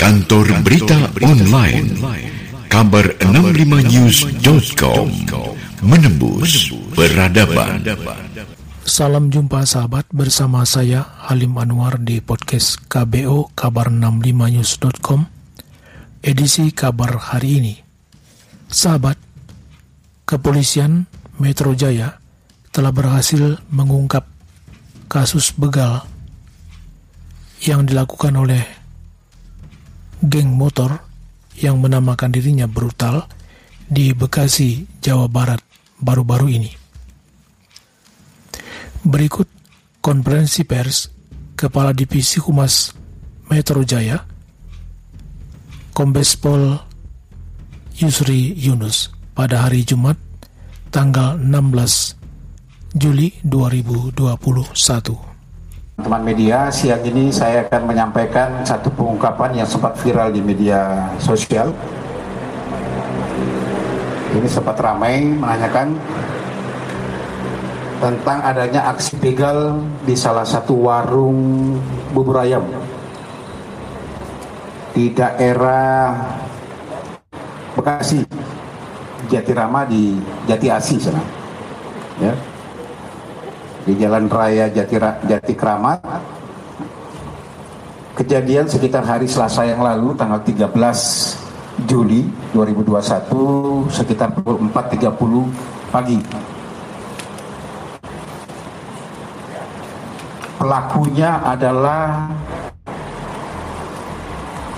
Kantor Berita Online. Kabar 65news.com Menembus Peradaban. Salam jumpa sahabat bersama saya Halim Anwar di podcast KBO Kabar 65news.com edisi kabar hari ini. Sahabat, kepolisian Metro Jaya telah berhasil mengungkap kasus begal yang dilakukan oleh geng motor yang menamakan dirinya brutal di Bekasi, Jawa Barat baru-baru ini. Berikut konferensi pers Kepala Divisi Humas Metro Jaya, Kombes Pol Yusri Yunus pada hari Jumat tanggal 16 Juli 2021. Teman media, siang ini saya akan menyampaikan satu pengungkapan yang sempat viral di media sosial. Ini sempat ramai menanyakan tentang adanya aksi begal di salah satu warung bubur ayam di daerah Bekasi, Jatirama di Jati Asi sana. Ya di Jalan Raya Jatira, Jati Kramat. Kejadian sekitar hari Selasa yang lalu tanggal 13 Juli 2021 sekitar pukul 4.30 pagi. Pelakunya adalah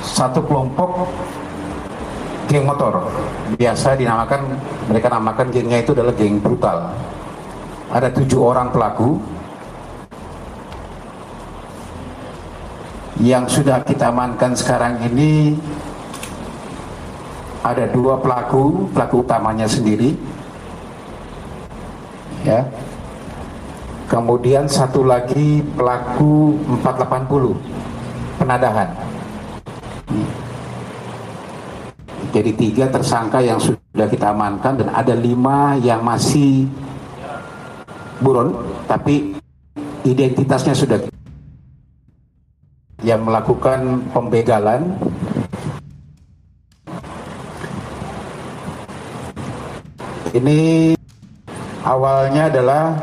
satu kelompok geng motor. Biasa dinamakan mereka namakan gengnya itu adalah geng brutal ada tujuh orang pelaku yang sudah kita amankan sekarang ini ada dua pelaku, pelaku utamanya sendiri, ya. Kemudian satu lagi pelaku 480 penadahan. Jadi tiga tersangka yang sudah kita amankan dan ada lima yang masih buron, tapi identitasnya sudah yang melakukan pembegalan. Ini awalnya adalah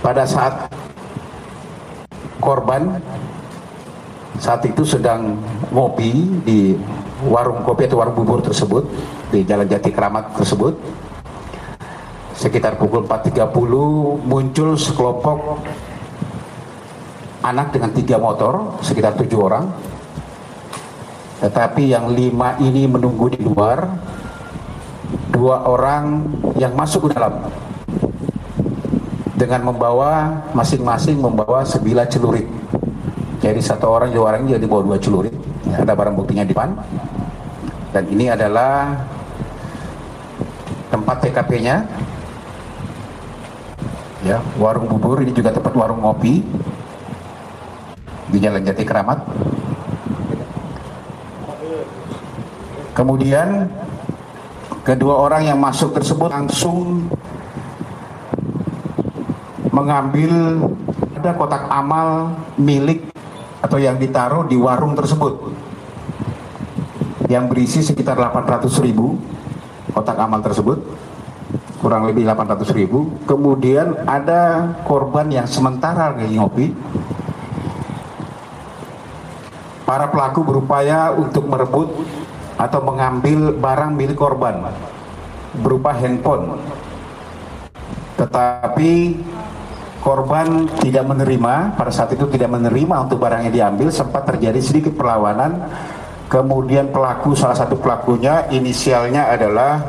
pada saat korban saat itu sedang ngopi di warung kopi atau warung bubur tersebut di Jalan Jati Keramat tersebut sekitar pukul 4.30 muncul sekelompok anak dengan tiga motor sekitar tujuh orang. Tetapi yang lima ini menunggu di luar. Dua orang yang masuk ke dalam. Dengan membawa masing-masing membawa sebilah celurit. Jadi satu orang dua orang jadi bawa dua celurit. Ya, ada barang buktinya di depan. Dan ini adalah tempat TKP-nya ya warung bubur ini juga tempat warung ngopi. Di Jalan Jati Keramat. Kemudian kedua orang yang masuk tersebut langsung mengambil ada kotak amal milik atau yang ditaruh di warung tersebut. Yang berisi sekitar 800 ribu kotak amal tersebut kurang lebih 800 ribu. Kemudian ada korban yang sementara lagi ngopi. Para pelaku berupaya untuk merebut atau mengambil barang milik korban berupa handphone. Tetapi korban tidak menerima pada saat itu tidak menerima untuk barangnya diambil sempat terjadi sedikit perlawanan. Kemudian pelaku salah satu pelakunya inisialnya adalah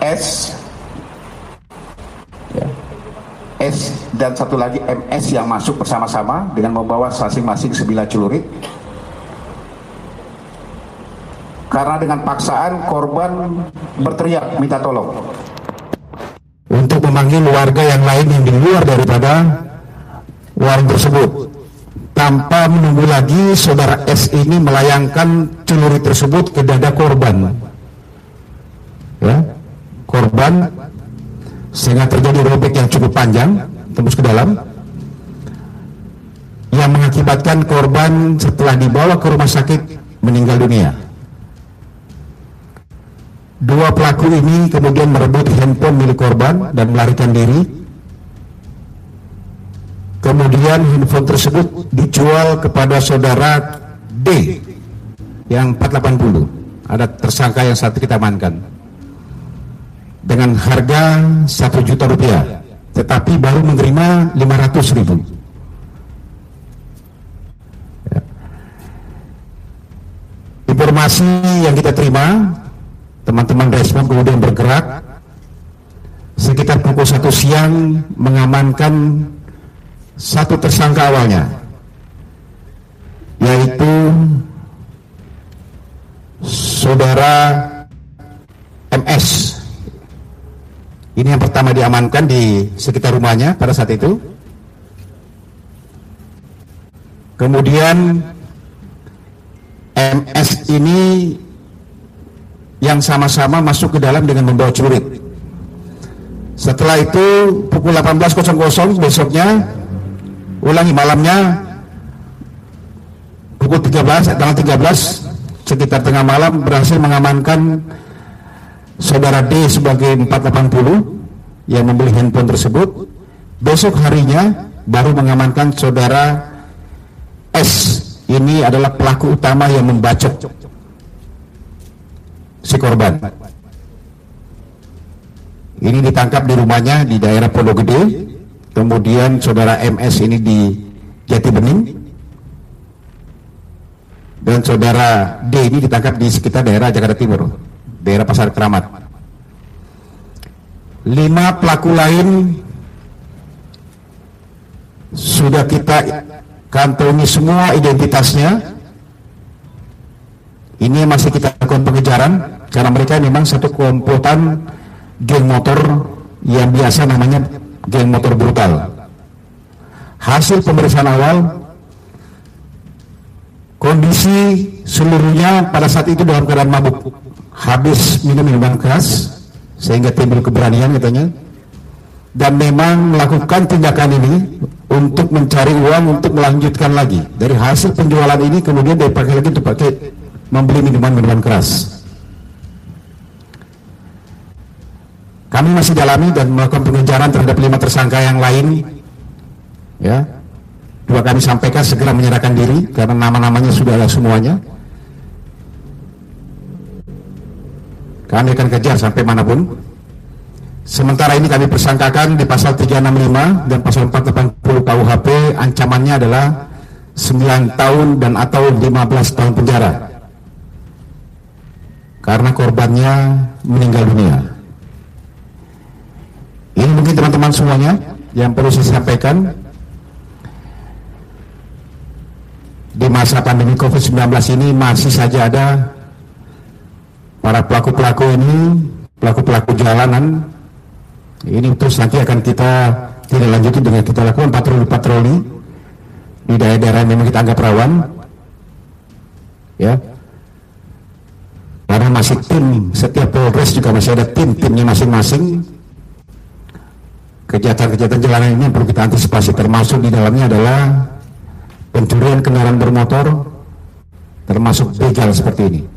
S. Ya. S dan satu lagi MS yang masuk bersama-sama dengan membawa masing-masing sebilah celurit. Karena dengan paksaan korban berteriak minta tolong. Untuk memanggil warga yang lain yang di luar daripada warung tersebut. Tanpa menunggu lagi saudara S ini melayangkan celurit tersebut ke dada korban. Ya korban sehingga terjadi robek yang cukup panjang tembus ke dalam yang mengakibatkan korban setelah dibawa ke rumah sakit meninggal dunia. Dua pelaku ini kemudian merebut handphone milik korban dan melarikan diri. Kemudian handphone tersebut dijual kepada saudara D yang 480. Ada tersangka yang satu kita amankan dengan harga satu juta rupiah, tetapi baru menerima 500 ribu. Ya. Informasi yang kita terima teman-teman respon kemudian bergerak sekitar pukul satu siang mengamankan satu tersangka awalnya yaitu saudara MS ini yang pertama diamankan di sekitar rumahnya pada saat itu kemudian MS ini yang sama-sama masuk ke dalam dengan membawa celurit. Setelah itu pukul 18.00 besoknya ulangi malamnya pukul 13 tanggal 13 sekitar tengah malam berhasil mengamankan saudara D sebagai 480 yang membeli handphone tersebut. Besok harinya baru mengamankan saudara S ini adalah pelaku utama yang membacok si korban. Ini ditangkap di rumahnya di daerah Pondok Gede, kemudian saudara MS ini di Jati Bening, dan saudara D ini ditangkap di sekitar daerah Jakarta Timur, daerah Pasar Keramat. Lima pelaku lain sudah kita kantongi semua identitasnya. Ini masih kita lakukan pengejaran karena mereka memang satu komplotan geng motor yang biasa namanya geng motor brutal. Hasil pemeriksaan awal kondisi seluruhnya pada saat itu dalam keadaan mabuk, habis minum minuman keras sehingga timbul keberanian katanya dan memang melakukan tindakan ini untuk mencari uang untuk melanjutkan lagi dari hasil penjualan ini kemudian dipakai lagi untuk pakai membeli minuman-minuman keras. Kami masih dalami dan melakukan pengejaran terhadap lima tersangka yang lain. Ya, dua kami sampaikan segera menyerahkan diri karena nama-namanya sudah ada semuanya. Kami akan kejar sampai mana pun. Sementara ini kami persangkakan di pasal 365 dan pasal 480 KUHP ancamannya adalah 9 tahun dan atau 15 tahun penjara. Karena korbannya meninggal dunia. Ini mungkin teman-teman semuanya yang perlu saya sampaikan di masa pandemi COVID-19 ini masih saja ada para pelaku-pelaku ini, pelaku-pelaku jalanan. Ini terus nanti akan kita tidak lanjuti dengan kita lakukan patroli-patroli di daerah-daerah yang memang kita anggap rawan. Ya, karena masih tim setiap Polres juga masih ada tim-timnya masing-masing kejahatan-kejahatan jalanan ini perlu kita antisipasi termasuk di dalamnya adalah pencurian kendaraan bermotor termasuk begal seperti ini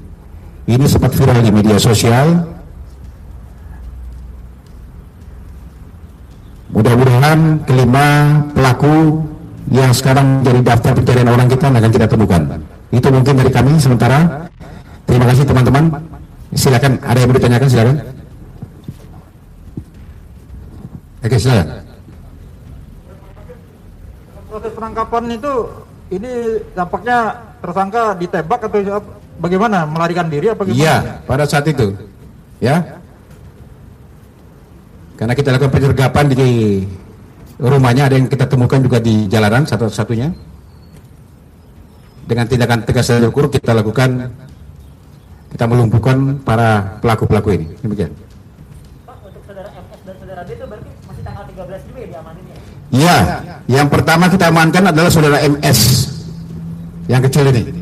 ini sempat viral di media sosial. Mudah-mudahan kelima pelaku yang sekarang menjadi daftar pencarian orang kita akan kita temukan. Itu mungkin dari kami sementara. Terima kasih teman-teman. Silakan ada yang mau ditanyakan silakan. Oke, silakan. Proses penangkapan itu ini tampaknya tersangka ditembak atau bagaimana? Melarikan diri apa gimana? Iya, pada saat itu. Ya. Karena kita lakukan penyergapan di rumahnya ada yang kita temukan juga di jalanan satu-satunya. Dengan tindakan tegas dan ukur kita lakukan kita melumpuhkan para pelaku-pelaku ini. Demikian. Iya, yang pertama kita amankan adalah saudara MS yang kecil ini.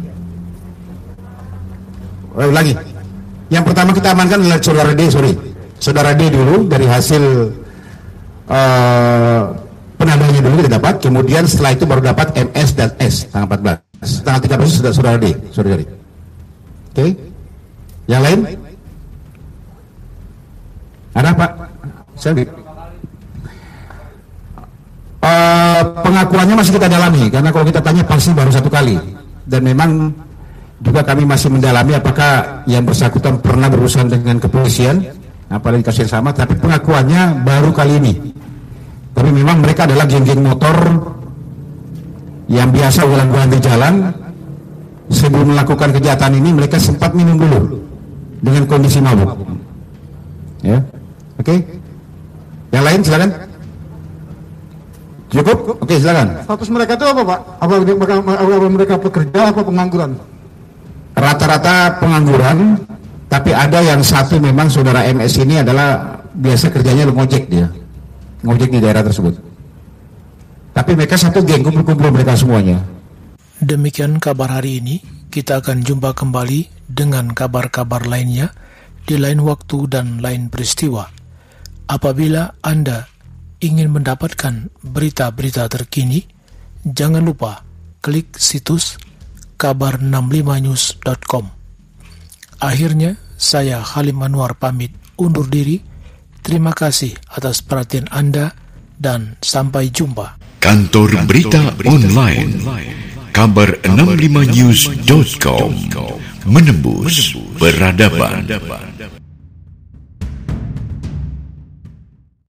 Oh, lagi. Yang pertama kita amankan adalah saudara D, sorry. Saudara D dulu dari hasil uh, penandanya dulu kita dapat, kemudian setelah itu baru dapat MS dan S tanggal 14. Tanggal 13 sudah saudara D, saudara D. Oke? Yang lain? Ada Pak? Saya Uh, pengakuannya masih kita dalami karena kalau kita tanya pasti baru satu kali dan memang juga kami masih mendalami apakah yang bersangkutan pernah berurusan dengan kepolisian. Apalagi kasus yang sama tapi pengakuannya baru kali ini. Tapi memang mereka adalah geng-geng motor yang biasa ulang-ulang di jalan. Sebelum melakukan kejahatan ini mereka sempat minum dulu dengan kondisi mabuk. Ya oke? Okay? yang lain silakan. Cukup? Oke okay, silakan. Status mereka itu apa pak? Apa mereka, apa mereka pekerja apa pengangguran rata-rata pengangguran tapi ada yang satu memang saudara MS ini adalah biasa kerjanya ngojek dia ngojek di daerah tersebut. Tapi mereka satu geng kumpul-kumpul mereka semuanya. Demikian kabar hari ini. Kita akan jumpa kembali dengan kabar-kabar lainnya di lain waktu dan lain peristiwa. Apabila Anda ingin mendapatkan berita-berita terkini, jangan lupa klik situs kabar65news.com. Akhirnya, saya Halim Anwar pamit undur diri Terima kasih atas perhatian Anda dan sampai jumpa. Kantor Berita Online kabar 65news.com menembus peradaban.